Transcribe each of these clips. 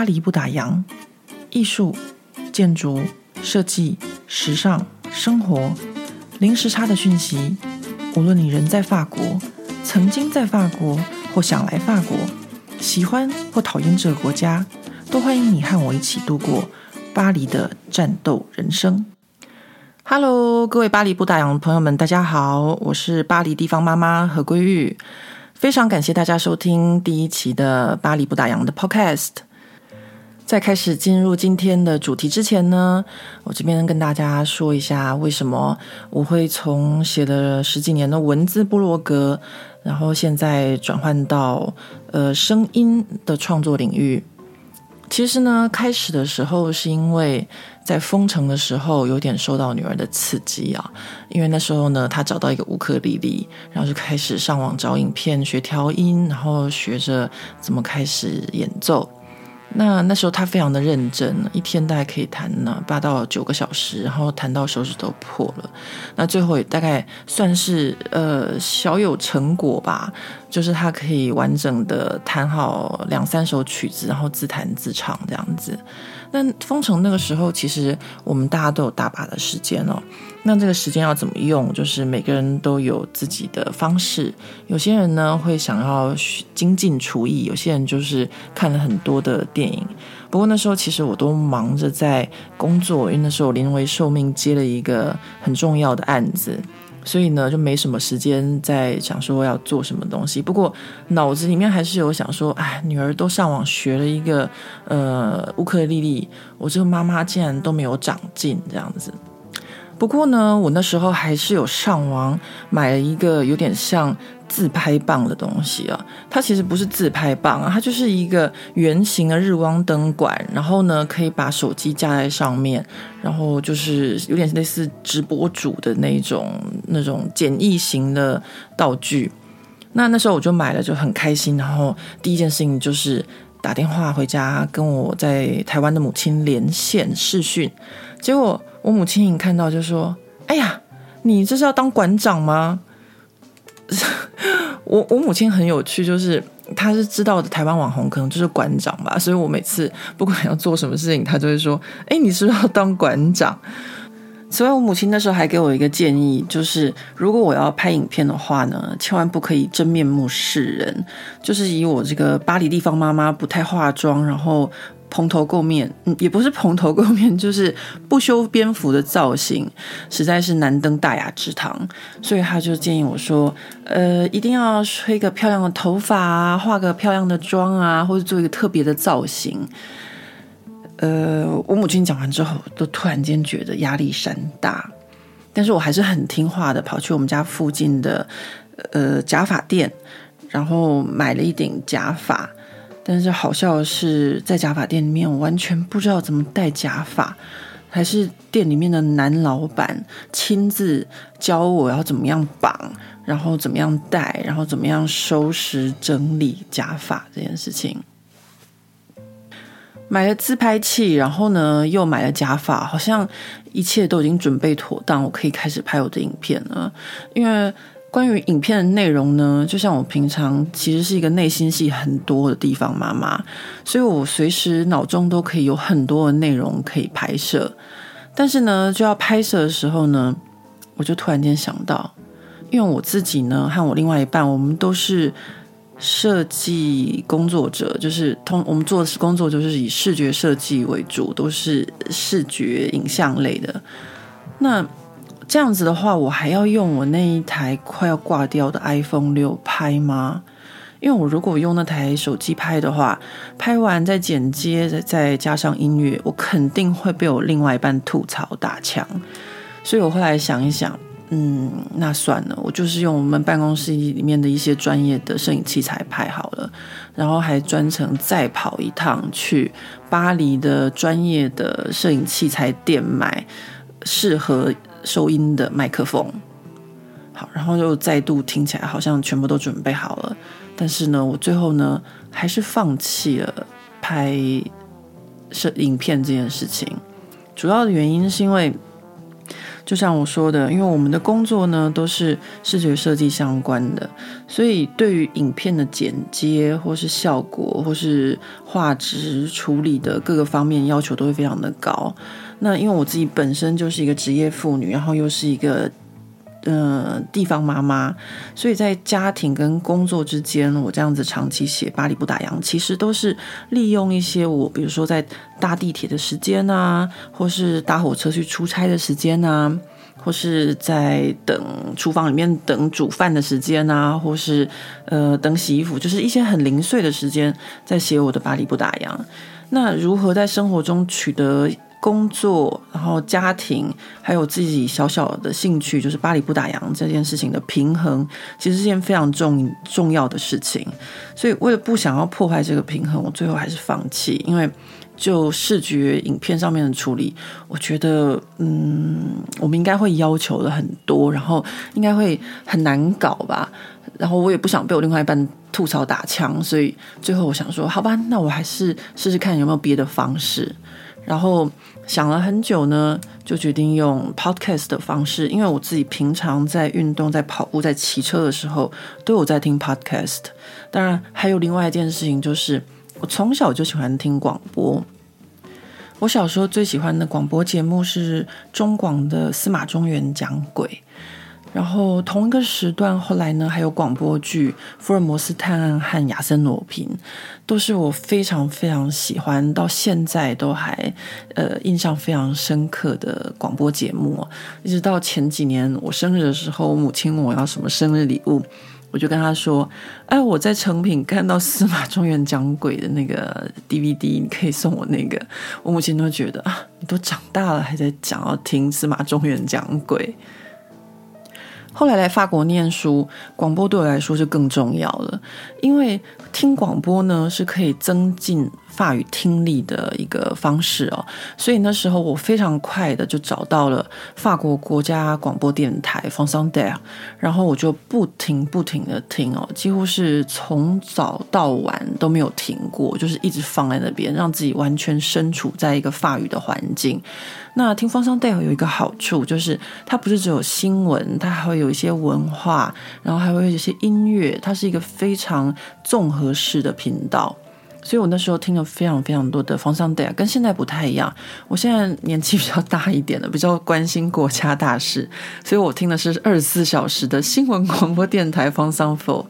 巴黎不打烊，艺术、建筑、设计、时尚、生活，零时差的讯息。无论你人在法国，曾经在法国，或想来法国，喜欢或讨厌这个国家，都欢迎你和我一起度过巴黎的战斗人生。Hello，各位巴黎不打烊的朋友们，大家好，我是巴黎地方妈妈何桂玉，非常感谢大家收听第一期的巴黎不打烊的 Podcast。在开始进入今天的主题之前呢，我这边跟大家说一下，为什么我会从写了十几年的文字部落格，然后现在转换到呃声音的创作领域。其实呢，开始的时候是因为在封城的时候有点受到女儿的刺激啊，因为那时候呢，她找到一个乌克丽丽，然后就开始上网找影片学调音，然后学着怎么开始演奏。那那时候他非常的认真，一天大概可以弹呢八到九个小时，然后弹到手指都破了。那最后也大概算是呃小有成果吧，就是他可以完整的弹好两三首曲子，然后自弹自唱这样子。那封城那个时候，其实我们大家都有大把的时间哦。那这个时间要怎么用？就是每个人都有自己的方式。有些人呢会想要精进厨艺，有些人就是看了很多的电影。不过那时候其实我都忙着在工作，因为那时候我临危受命接了一个很重要的案子。所以呢，就没什么时间在想说要做什么东西。不过脑子里面还是有想说，哎，女儿都上网学了一个呃乌克丽丽，我这个妈妈竟然都没有长进这样子。不过呢，我那时候还是有上网买了一个有点像。自拍棒的东西啊，它其实不是自拍棒啊，它就是一个圆形的日光灯管，然后呢，可以把手机架在上面，然后就是有点类似直播主的那种那种简易型的道具。那那时候我就买了，就很开心。然后第一件事情就是打电话回家跟我在台湾的母亲连线视讯，结果我母亲一看到就说：“哎呀，你这是要当馆长吗？” 我我母亲很有趣，就是她是知道的台湾网红可能就是馆长吧，所以我每次不管要做什么事情，她就会说：“哎，你是不是要当馆长？”所以，我母亲那时候还给我一个建议，就是如果我要拍影片的话呢，千万不可以真面目示人，就是以我这个巴黎地方妈妈不太化妆，然后。蓬头垢面，嗯，也不是蓬头垢面，就是不修边幅的造型，实在是难登大雅之堂。所以他就建议我说，呃，一定要吹个漂亮的头发啊，化个漂亮的妆啊，或者做一个特别的造型。呃，我母亲讲完之后，都突然间觉得压力山大，但是我还是很听话的，跑去我们家附近的呃假发店，然后买了一顶假发。但是好笑的是，在假发店里面，我完全不知道怎么戴假发，还是店里面的男老板亲自教我要怎么样绑，然后怎么样戴，然后怎么样收拾整理假发这件事情。买了自拍器，然后呢，又买了假发，好像一切都已经准备妥当，我可以开始拍我的影片了，因为。关于影片的内容呢，就像我平常其实是一个内心戏很多的地方妈妈，所以我随时脑中都可以有很多的内容可以拍摄。但是呢，就要拍摄的时候呢，我就突然间想到，因为我自己呢和我另外一半，我们都是设计工作者，就是通我们做的工作就是以视觉设计为主，都是视觉影像类的。那这样子的话，我还要用我那一台快要挂掉的 iPhone 六拍吗？因为我如果用那台手机拍的话，拍完再剪接，再加上音乐，我肯定会被我另外一半吐槽打枪。所以我后来想一想，嗯，那算了，我就是用我们办公室里面的一些专业的摄影器材拍好了，然后还专程再跑一趟去巴黎的专业的摄影器材店买适合。收音的麦克风，好，然后又再度听起来好像全部都准备好了，但是呢，我最后呢还是放弃了拍摄影片这件事情。主要的原因是因为，就像我说的，因为我们的工作呢都是视觉设计相关的，所以对于影片的剪接或是效果或是画质处理的各个方面要求都会非常的高。那因为我自己本身就是一个职业妇女，然后又是一个。呃，地方妈妈，所以在家庭跟工作之间，我这样子长期写巴黎不打烊，其实都是利用一些我，比如说在搭地铁的时间啊，或是搭火车去出差的时间啊，或是在等厨房里面等煮饭的时间啊，或是呃等洗衣服，就是一些很零碎的时间，在写我的巴黎不打烊。那如何在生活中取得？工作，然后家庭，还有自己小小的兴趣，就是巴黎不打烊这件事情的平衡，其实是件非常重重要的事情。所以，为了不想要破坏这个平衡，我最后还是放弃。因为就视觉影片上面的处理，我觉得，嗯，我们应该会要求的很多，然后应该会很难搞吧。然后我也不想被我另外一半吐槽打枪，所以最后我想说，好吧，那我还是试试看有没有别的方式。然后想了很久呢，就决定用 podcast 的方式，因为我自己平常在运动、在跑步、在骑车的时候都有在听 podcast。当然，还有另外一件事情，就是我从小就喜欢听广播。我小时候最喜欢的广播节目是中广的司马中原讲鬼。然后同一个时段，后来呢，还有广播剧《福尔摩斯探案》和《亚森罗平》，都是我非常非常喜欢，到现在都还呃印象非常深刻的广播节目。一直到前几年我生日的时候，我母亲问我要什么生日礼物，我就跟她说：“哎，我在成品看到司马中原讲鬼的那个 DVD，你可以送我那个。”我母亲都觉得啊，你都长大了还在讲要听司马中原讲鬼。后来来法国念书，广播对我来说就更重要了，因为听广播呢是可以增进法语听力的一个方式哦，所以那时候我非常快的就找到了法国国家广播电台 France Inter，然后我就不停不停的听哦，几乎是从早到晚都没有停过，就是一直放在那边，让自己完全身处在一个法语的环境。那听 France Inter 有一个好处，就是它不是只有新闻，它还会有一些文化，然后还会有一些音乐，它是一个非常综合式的频道。所以我那时候听了非常非常多的 France Inter，跟现在不太一样。我现在年纪比较大一点了，比较关心国家大事，所以我听的是二十四小时的新闻广播电台 France Info。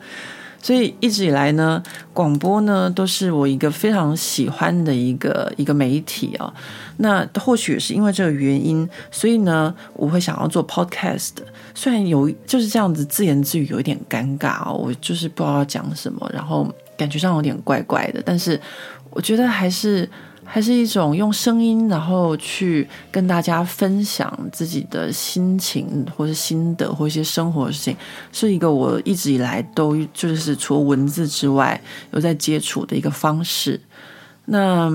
所以一直以来呢，广播呢都是我一个非常喜欢的一个一个媒体啊。那或许是因为这个原因，所以呢，我会想要做 podcast。虽然有就是这样子自言自语，有一点尴尬哦，我就是不知道要讲什么，然后感觉上有点怪怪的。但是我觉得还是。还是一种用声音，然后去跟大家分享自己的心情，或是心得，或一些生活的事情，是一个我一直以来都就是除了文字之外有在接触的一个方式。那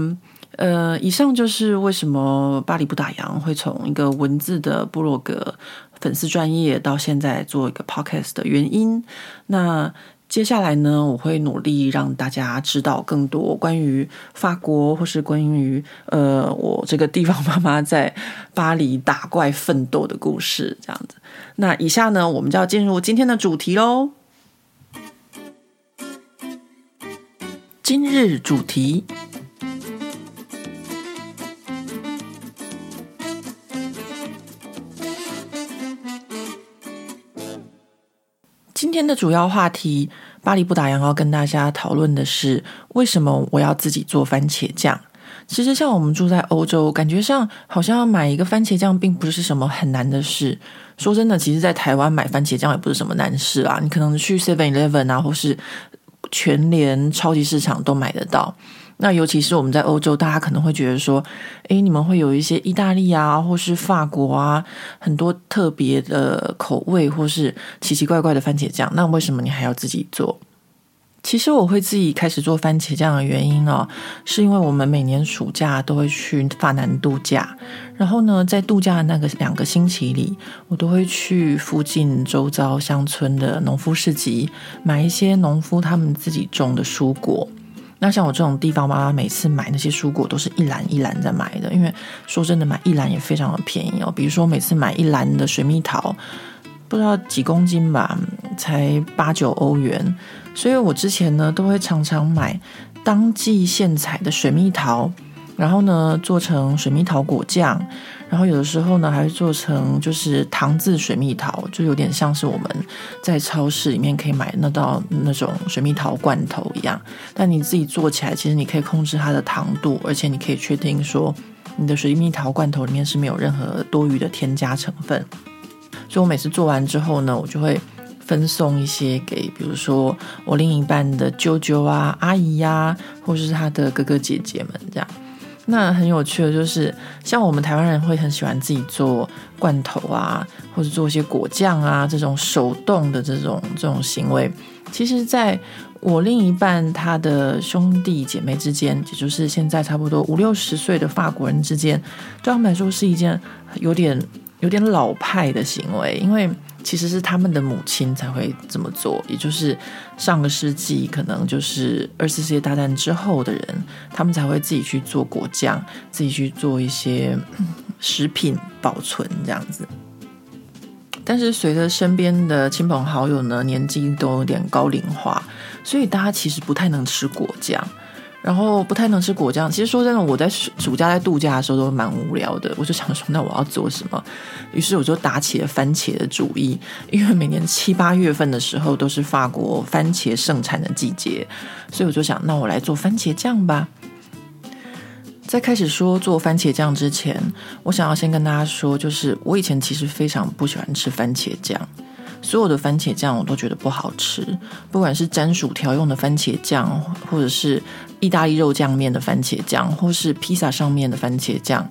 呃，以上就是为什么巴黎不打烊会从一个文字的部落格粉丝专业到现在做一个 podcast 的原因。那。接下来呢，我会努力让大家知道更多关于法国，或是关于呃我这个地方妈妈在巴黎打怪奋斗的故事，这样子。那以下呢，我们就要进入今天的主题喽。今日主题。今天的主要话题，巴黎不打烊要跟大家讨论的是，为什么我要自己做番茄酱？其实，像我们住在欧洲，感觉上好像要买一个番茄酱，并不是什么很难的事。说真的，其实，在台湾买番茄酱也不是什么难事啊，你可能去 Seven Eleven 啊，或是全联超级市场都买得到。那尤其是我们在欧洲，大家可能会觉得说，诶，你们会有一些意大利啊，或是法国啊，很多特别的口味，或是奇奇怪怪的番茄酱。那为什么你还要自己做？其实我会自己开始做番茄酱的原因哦，是因为我们每年暑假都会去法南度假，然后呢，在度假的那个两个星期里，我都会去附近周遭乡村的农夫市集，买一些农夫他们自己种的蔬果。那像我这种地方妈妈，每次买那些蔬果都是一篮一篮在买的，因为说真的，买一篮也非常的便宜哦。比如说每次买一篮的水蜜桃，不知道几公斤吧，才八九欧元。所以我之前呢，都会常常买当季现采的水蜜桃，然后呢做成水蜜桃果酱。然后有的时候呢，还会做成就是糖渍水蜜桃，就有点像是我们在超市里面可以买那到那种水蜜桃罐头一样。但你自己做起来，其实你可以控制它的糖度，而且你可以确定说你的水蜜桃罐头里面是没有任何多余的添加成分。所以我每次做完之后呢，我就会分送一些给，比如说我另一半的舅舅啊、阿姨呀、或者是他的哥哥姐姐们这样。那很有趣的就是，像我们台湾人会很喜欢自己做罐头啊，或者做一些果酱啊，这种手动的这种这种行为，其实在我另一半他的兄弟姐妹之间，也就是现在差不多五六十岁的法国人之间，对他们来说是一件有点有点老派的行为，因为。其实是他们的母亲才会这么做，也就是上个世纪，可能就是二次世界大战之后的人，他们才会自己去做果酱，自己去做一些食品保存这样子。但是随着身边的亲朋好友呢，年纪都有点高龄化，所以大家其实不太能吃果酱。然后不太能吃果酱。其实说真的，我在暑假在度假的时候都蛮无聊的。我就想说，那我要做什么？于是我就打起了番茄的主意。因为每年七八月份的时候都是法国番茄盛产的季节，所以我就想，那我来做番茄酱吧。在开始说做番茄酱之前，我想要先跟大家说，就是我以前其实非常不喜欢吃番茄酱。所有的番茄酱我都觉得不好吃，不管是沾薯条用的番茄酱，或者是意大利肉酱面的番茄酱，或是披萨上面的番茄酱，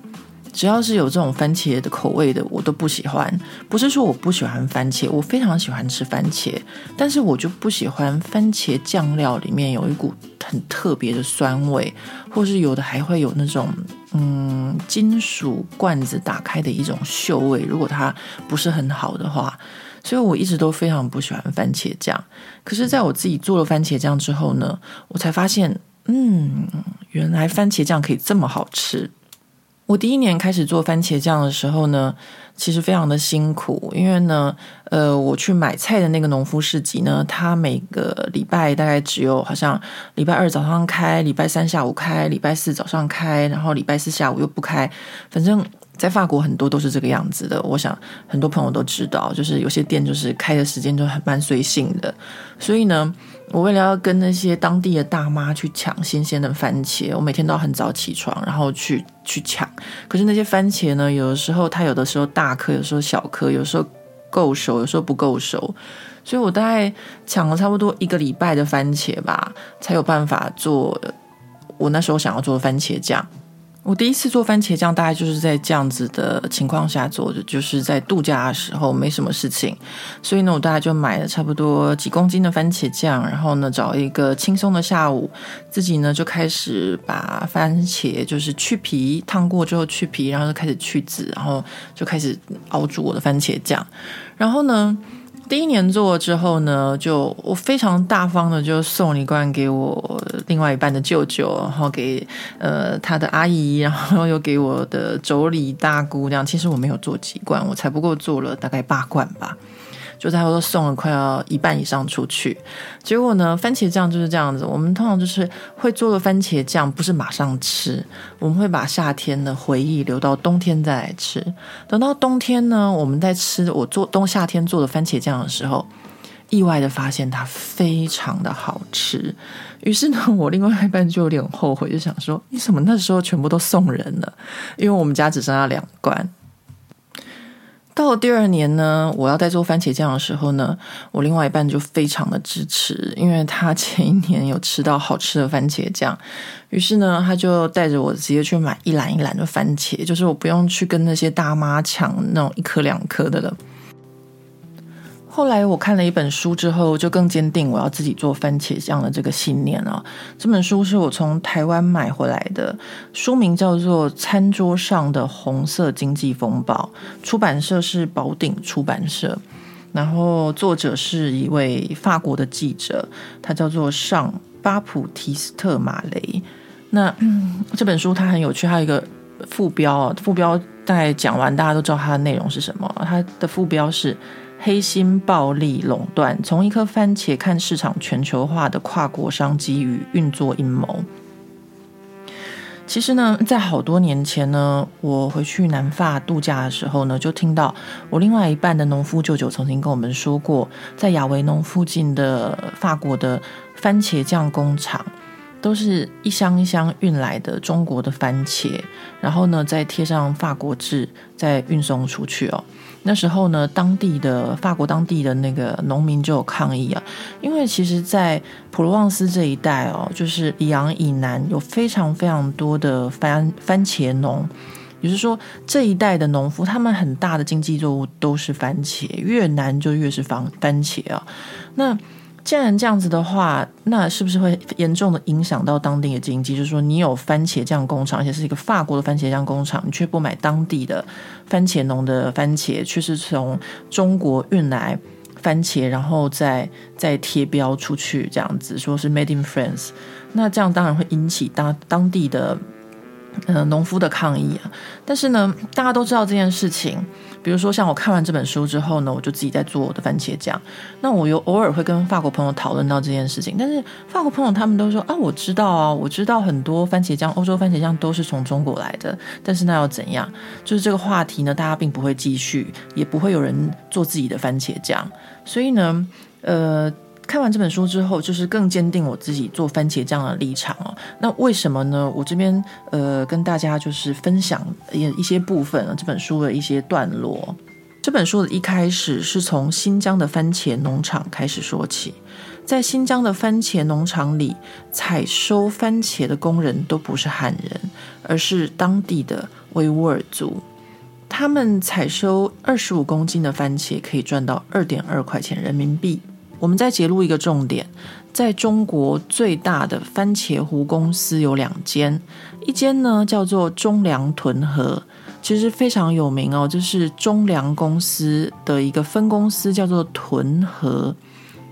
只要是有这种番茄的口味的，我都不喜欢。不是说我不喜欢番茄，我非常喜欢吃番茄，但是我就不喜欢番茄酱料里面有一股很特别的酸味，或是有的还会有那种嗯金属罐子打开的一种锈味。如果它不是很好的话。所以我一直都非常不喜欢番茄酱，可是在我自己做了番茄酱之后呢，我才发现，嗯，原来番茄酱可以这么好吃。我第一年开始做番茄酱的时候呢，其实非常的辛苦，因为呢，呃，我去买菜的那个农夫市集呢，它每个礼拜大概只有好像礼拜二早上开，礼拜三下午开，礼拜四早上开，然后礼拜四下午又不开，反正。在法国很多都是这个样子的，我想很多朋友都知道，就是有些店就是开的时间就很蛮随性的。所以呢，我为了要跟那些当地的大妈去抢新鲜的番茄，我每天都要很早起床，然后去去抢。可是那些番茄呢，有的时候它有的时候大颗，有时候小颗，有时候够熟，有时候不够熟。所以我大概抢了差不多一个礼拜的番茄吧，才有办法做我那时候想要做的番茄酱。我第一次做番茄酱，大概就是在这样子的情况下做的，就是在度假的时候没什么事情，所以呢，我大概就买了差不多几公斤的番茄酱，然后呢，找一个轻松的下午，自己呢就开始把番茄就是去皮，烫过之后去皮，然后就开始去籽，然后就开始熬煮我的番茄酱，然后呢。第一年做了之后呢，就我非常大方的就送一罐给我另外一半的舅舅，然后给呃他的阿姨，然后又给我的妯娌大姑这样。其实我没有做几罐，我才不过做了大概八罐吧。就差不多送了快要一半以上出去，结果呢，番茄酱就是这样子。我们通常就是会做的番茄酱，不是马上吃，我们会把夏天的回忆留到冬天再来吃。等到冬天呢，我们在吃我做冬夏天做的番茄酱的时候，意外的发现它非常的好吃。于是呢，我另外一半就有点后悔，就想说：你怎么那时候全部都送人了？因为我们家只剩下两罐。到了第二年呢，我要在做番茄酱的时候呢，我另外一半就非常的支持，因为他前一年有吃到好吃的番茄酱，于是呢，他就带着我直接去买一篮一篮的番茄，就是我不用去跟那些大妈抢那种一颗两颗的了。后来我看了一本书之后，就更坚定我要自己做番茄酱的这个信念啊。这本书是我从台湾买回来的，书名叫做《餐桌上的红色经济风暴》，出版社是宝鼎出版社，然后作者是一位法国的记者，他叫做尚巴普提斯特·马雷。那、这本书它很有趣，它有一个副标，副标大概讲完，大家都知道它的内容是什么。它的副标是“黑心暴力垄断：从一颗番茄看市场全球化的跨国商机与运作阴谋”。其实呢，在好多年前呢，我回去南法度假的时候呢，就听到我另外一半的农夫舅舅曾经跟我们说过，在亚维农附近的法国的番茄酱工厂，都是一箱一箱运来的中国的番茄，然后呢，再贴上法国字，再运送出去哦。那时候呢，当地的法国当地的那个农民就有抗议啊，因为其实，在普罗旺斯这一带哦，就是里昂以南有非常非常多的番番茄农，也就是说，这一代的农夫他们很大的经济作物都是番茄，越南就越是番番茄啊，那。既然这样子的话，那是不是会严重的影响到当地的经济？就是说，你有番茄酱工厂，而且是一个法国的番茄酱工厂，你却不买当地的番茄农的番茄，却是从中国运来番茄，然后再再贴标出去，这样子说是 Made in France，那这样当然会引起当当地的呃农夫的抗议啊。但是呢，大家都知道这件事情。比如说，像我看完这本书之后呢，我就自己在做我的番茄酱。那我有偶尔会跟法国朋友讨论到这件事情，但是法国朋友他们都说啊，我知道啊，我知道很多番茄酱，欧洲番茄酱都是从中国来的。但是那要怎样？就是这个话题呢，大家并不会继续，也不会有人做自己的番茄酱。所以呢，呃。看完这本书之后，就是更坚定我自己做番茄酱的立场哦。那为什么呢？我这边呃跟大家就是分享一一些部分啊这本书的一些段落。这本书的一开始是从新疆的番茄农场开始说起，在新疆的番茄农场里，采收番茄的工人都不是汉人，而是当地的维吾尔族。他们采收二十五公斤的番茄可以赚到二点二块钱人民币。我们再揭露一个重点，在中国最大的番茄湖公司有两间，一间呢叫做中粮屯河，其实非常有名哦，就是中粮公司的一个分公司叫做屯河。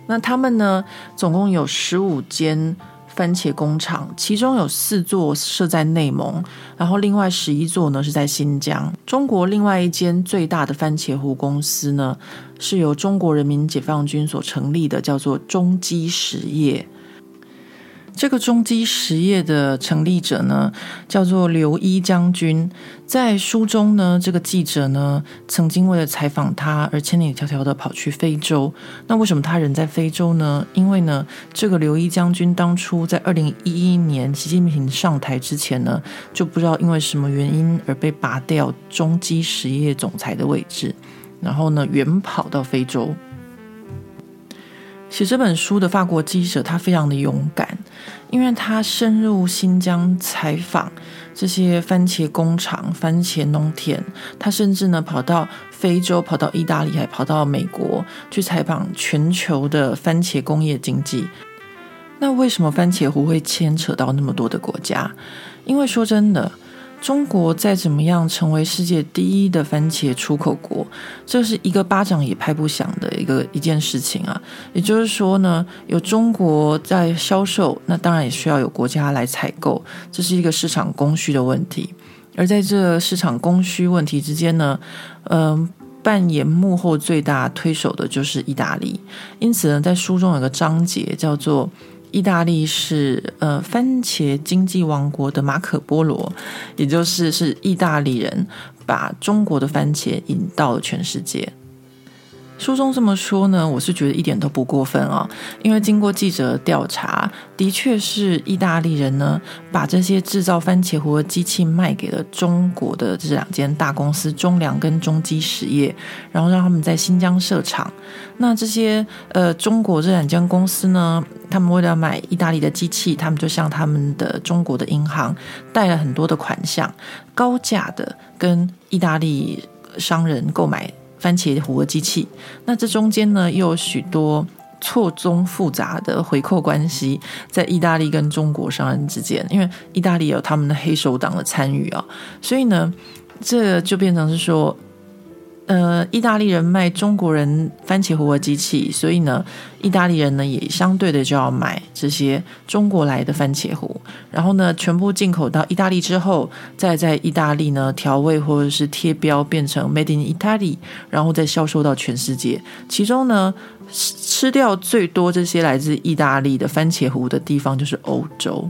那他们呢，总共有十五间。番茄工厂，其中有四座设在内蒙，然后另外十一座呢是在新疆。中国另外一间最大的番茄湖公司呢，是由中国人民解放军所成立的，叫做中基实业。这个中基实业的成立者呢，叫做刘一将军。在书中呢，这个记者呢，曾经为了采访他而千里迢迢的跑去非洲。那为什么他人在非洲呢？因为呢，这个刘一将军当初在二零一一年习近平上台之前呢，就不知道因为什么原因而被拔掉中基实业总裁的位置，然后呢，远跑到非洲。写这本书的法国记者，他非常的勇敢，因为他深入新疆采访这些番茄工厂、番茄农田，他甚至呢跑到非洲、跑到意大利，还跑到美国去采访全球的番茄工业经济。那为什么番茄湖会牵扯到那么多的国家？因为说真的。中国再怎么样成为世界第一的番茄出口国，这是一个巴掌也拍不响的一个一件事情啊。也就是说呢，有中国在销售，那当然也需要有国家来采购，这是一个市场供需的问题。而在这市场供需问题之间呢，嗯、扮演幕后最大推手的就是意大利。因此呢，在书中有个章节叫做。意大利是呃番茄经济王国的马可波罗，也就是是意大利人把中国的番茄引到了全世界。书中这么说呢，我是觉得一点都不过分啊、因为经过记者调查，的确是意大利人呢把这些制造番茄糊的机器卖给了中国的这两间大公司中粮跟中基实业，然后让他们在新疆设厂。那这些呃中国这两间公司呢，他们为了买意大利的机器，他们就向他们的中国的银行贷了很多的款项，高价的跟意大利商人购买。番茄糊的机器，那这中间呢又有许多错综复杂的回扣关系，在意大利跟中国商人之间，因为意大利有他们的黑手党的参与啊，所以呢，这就变成是说，呃，意大利人卖中国人番茄糊的机器，所以呢，意大利人呢也相对的就要买这些中国来的番茄糊，然后呢，全部进口到意大利之后，再在意大利呢调味或者是贴标变成 Made in Italy，然后再销售到全世界。其中呢，吃掉最多这些来自意大利的番茄糊的地方就是欧洲。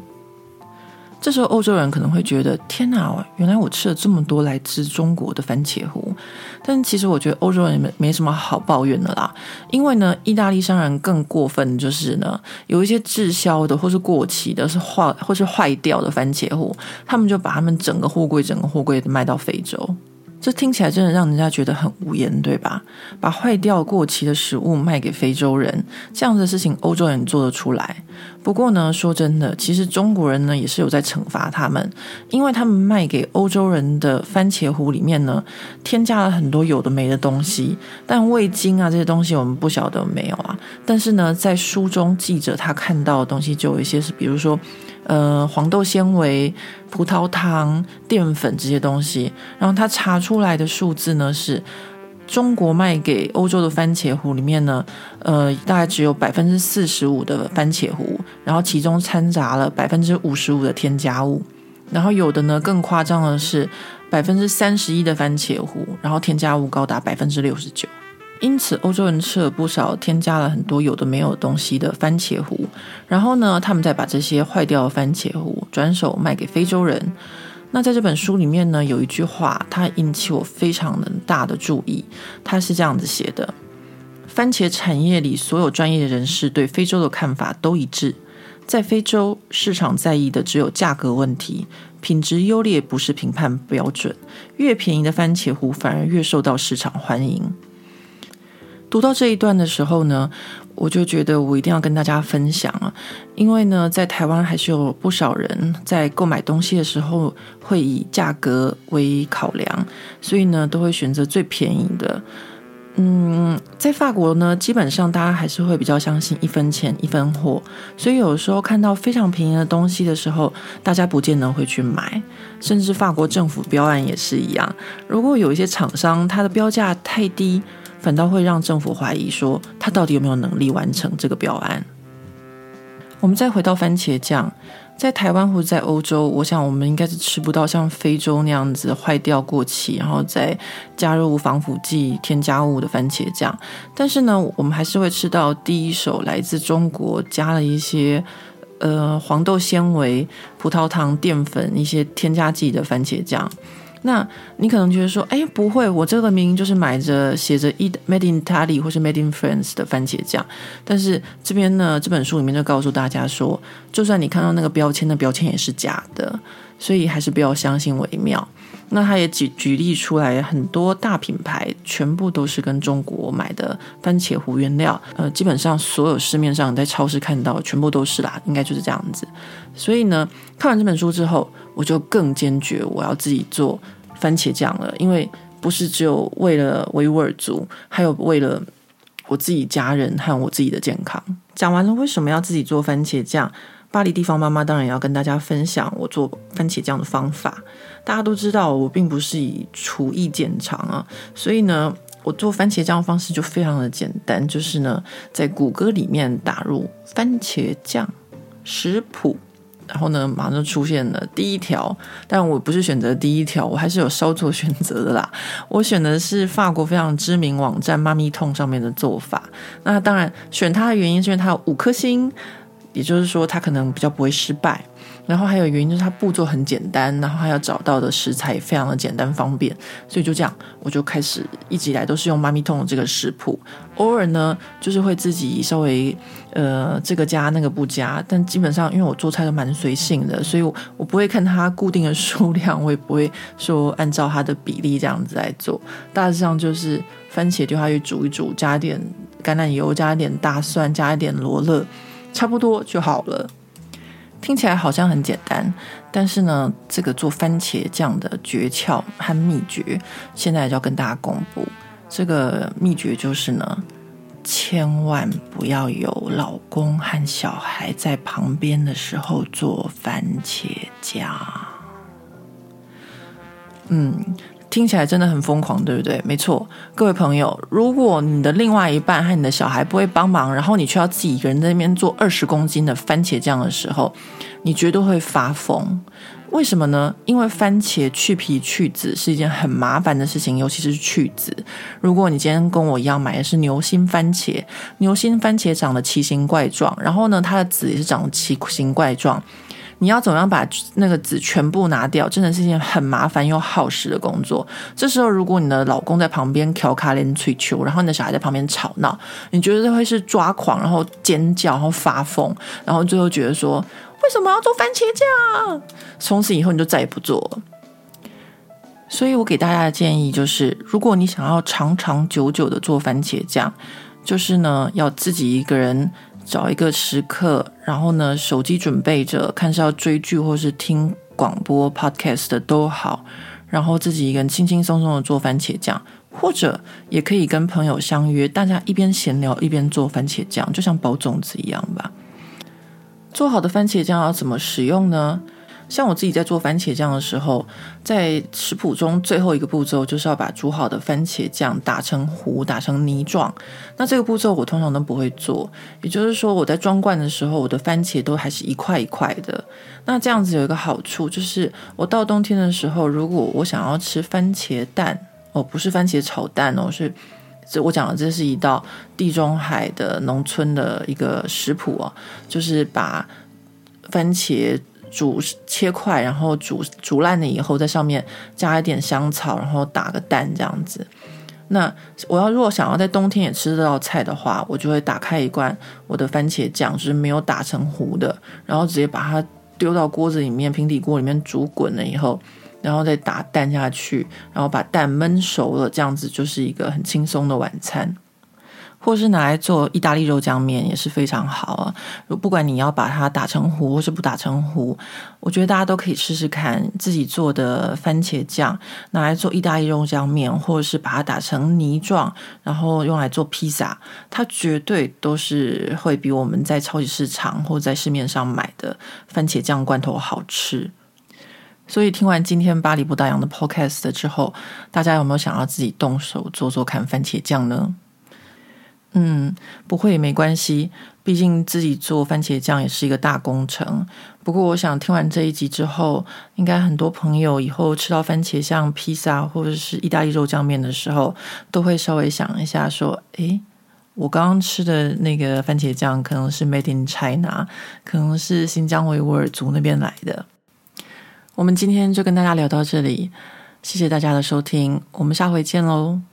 这时候欧洲人可能会觉得：天哪，原来我吃了这么多来自中国的番茄糊。但其实我觉得欧洲人没没什么好抱怨的啦，因为呢，意大利商人更过分，就是呢，有一些滞销的或是过期的，是坏或是坏掉的番茄糊，他们就把他们整个货柜整个货柜卖到非洲。这听起来真的让人家觉得很无言，对吧？把坏掉过期的食物卖给非洲人，这样的事情欧洲人做得出来。不过呢，说真的，其实中国人呢也是有在惩罚他们，因为他们卖给欧洲人的番茄糊里面呢，添加了很多有的没的东西。但味精啊这些东西我们不晓得没有啊。但是呢，在书中记者他看到的东西就有一些是，比如说。呃，黄豆纤维、葡萄糖、淀粉这些东西，然后他查出来的数字呢，是中国卖给欧洲的番茄糊里面呢，呃，大概只有百分之四十五的番茄糊，然后其中掺杂了百分之五十五的添加物，然后有的呢更夸张的是百分之三十一的番茄糊，然后添加物高达百分之六十九。因此，欧洲人吃了不少添加了很多有的没有东西的番茄糊，然后呢，他们再把这些坏掉的番茄糊转手卖给非洲人。那在这本书里面呢，有一句话，它引起我非常的大的注意。它是这样子写的：番茄产业里所有专业人士对非洲的看法都一致，在非洲市场在意的只有价格问题，品质优劣不是评判标准，越便宜的番茄糊反而越受到市场欢迎。读到这一段的时候呢，我就觉得我一定要跟大家分享啊，因为呢，在台湾还是有不少人在购买东西的时候会以价格为考量，所以呢，都会选择最便宜的。嗯，在法国呢，基本上大家还是会比较相信一分钱一分货，所以有时候看到非常便宜的东西的时候，大家不见得会去买，甚至法国政府标案也是一样。如果有一些厂商，它的标价太低。反倒会让政府怀疑，说他到底有没有能力完成这个标案。我们再回到番茄酱，在台湾或者在欧洲，我想我们应该是吃不到像非洲那样子坏掉过期，然后再加入防腐剂添加物的番茄酱。但是呢，我们还是会吃到第一手来自中国加了一些呃黄豆纤维、葡萄糖、淀粉一些添加剂的番茄酱。那你可能觉得说，哎，不会，我这个明明就是买着写着 “Made in Italy” 或是 “Made in France” 的番茄酱，但是这边呢，这本书里面就告诉大家说，就算你看到那个标签，那标签也是假的，所以还是不要相信为妙。那他也举举例出来，很多大品牌全部都是跟中国买的番茄糊原料，呃，基本上所有市面上在超市看到全部都是啦，应该就是这样子。所以呢，看完这本书之后，我就更坚决我要自己做番茄酱了，因为不是只有为了维吾尔族，还有为了我自己家人和我自己的健康。讲完了为什么要自己做番茄酱，巴黎地方妈妈当然也要跟大家分享我做番茄酱的方法。大家都知道，我并不是以厨艺见长啊，所以呢，我做番茄酱的方式就非常的简单，就是呢，在谷歌里面打入番茄酱食谱，然后呢，马上就出现了第一条。但我不是选择第一条，我还是有稍作选择的啦。我选的是法国非常知名网站妈咪痛上面的做法。那当然，选它的原因是因为它有五颗星，也就是说，它可能比较不会失败。然后还有原因就是它步骤很简单，然后还要找到的食材也非常的简单方便，所以就这样，我就开始一直以来都是用妈咪痛的这个食谱，偶尔呢就是会自己稍微呃这个加那个不加，但基本上因为我做菜都蛮随性的，所以我我不会看它固定的数量，我也不会说按照它的比例这样子来做，大致上就是番茄丢下去煮一煮，加一点橄榄油，加一点大蒜，加一点罗勒，差不多就好了。听起来好像很简单，但是呢，这个做番茄酱的诀窍和秘诀，现在就要跟大家公布。这个秘诀就是呢，千万不要有老公和小孩在旁边的时候做番茄酱。嗯。听起来真的很疯狂，对不对？没错，各位朋友，如果你的另外一半和你的小孩不会帮忙，然后你却要自己一个人在那边做二十公斤的番茄酱的时候，你绝对会发疯。为什么呢？因为番茄去皮去籽是一件很麻烦的事情，尤其是去籽。如果你今天跟我一样买的是牛心番茄，牛心番茄长得奇形怪状，然后呢，它的籽也是长得奇形怪状。你要怎么样把那个籽全部拿掉？真的是一件很麻烦又耗时的工作。这时候，如果你的老公在旁边调卡连吹球，然后你的小孩在旁边吵闹，你觉得会是抓狂，然后尖叫，然后发疯，然后最后觉得说，为什么要做番茄酱？从此以后你就再也不做了。所以我给大家的建议就是，如果你想要长长久久的做番茄酱，就是呢，要自己一个人。找一个时刻，然后呢，手机准备着，看是要追剧或是听广播 podcast 的都好，然后自己一个人轻轻松松的做番茄酱，或者也可以跟朋友相约，大家一边闲聊一边做番茄酱，就像包粽子一样吧。做好的番茄酱要怎么使用呢？像我自己在做番茄酱的时候，在食谱中最后一个步骤就是要把煮好的番茄酱打成糊，打成泥状。那这个步骤我通常都不会做，也就是说我在装罐的时候，我的番茄都还是一块一块的。那这样子有一个好处，就是我到冬天的时候，如果我想要吃番茄蛋，哦，不是番茄炒蛋哦，是这我讲的这是一道地中海的农村的一个食谱哦，就是把番茄。煮切块，然后煮煮烂了以后，在上面加一点香草，然后打个蛋这样子。那我要如果想要在冬天也吃这道菜的话，我就会打开一罐我的番茄酱，就是没有打成糊的，然后直接把它丢到锅子里面，平底锅里面煮滚了以后，然后再打蛋下去，然后把蛋焖熟了，这样子就是一个很轻松的晚餐。或是拿来做意大利肉酱面也是非常好啊！不管你要把它打成糊或是不打成糊，我觉得大家都可以试试看自己做的番茄酱拿来做意大利肉酱面，或者是把它打成泥状，然后用来做披萨，它绝对都是会比我们在超级市场或在市面上买的番茄酱罐头好吃。所以听完今天巴黎不打烊的 Podcast 之后，大家有没有想要自己动手做做看番茄酱呢？嗯，不会也没关系，毕竟自己做番茄酱也是一个大工程。不过，我想听完这一集之后，应该很多朋友以后吃到番茄酱披萨或者是意大利肉酱面的时候，都会稍微想一下，说：“诶，我刚刚吃的那个番茄酱可能是 Made in China，可能是新疆维吾尔族那边来的。”我们今天就跟大家聊到这里，谢谢大家的收听，我们下回见喽。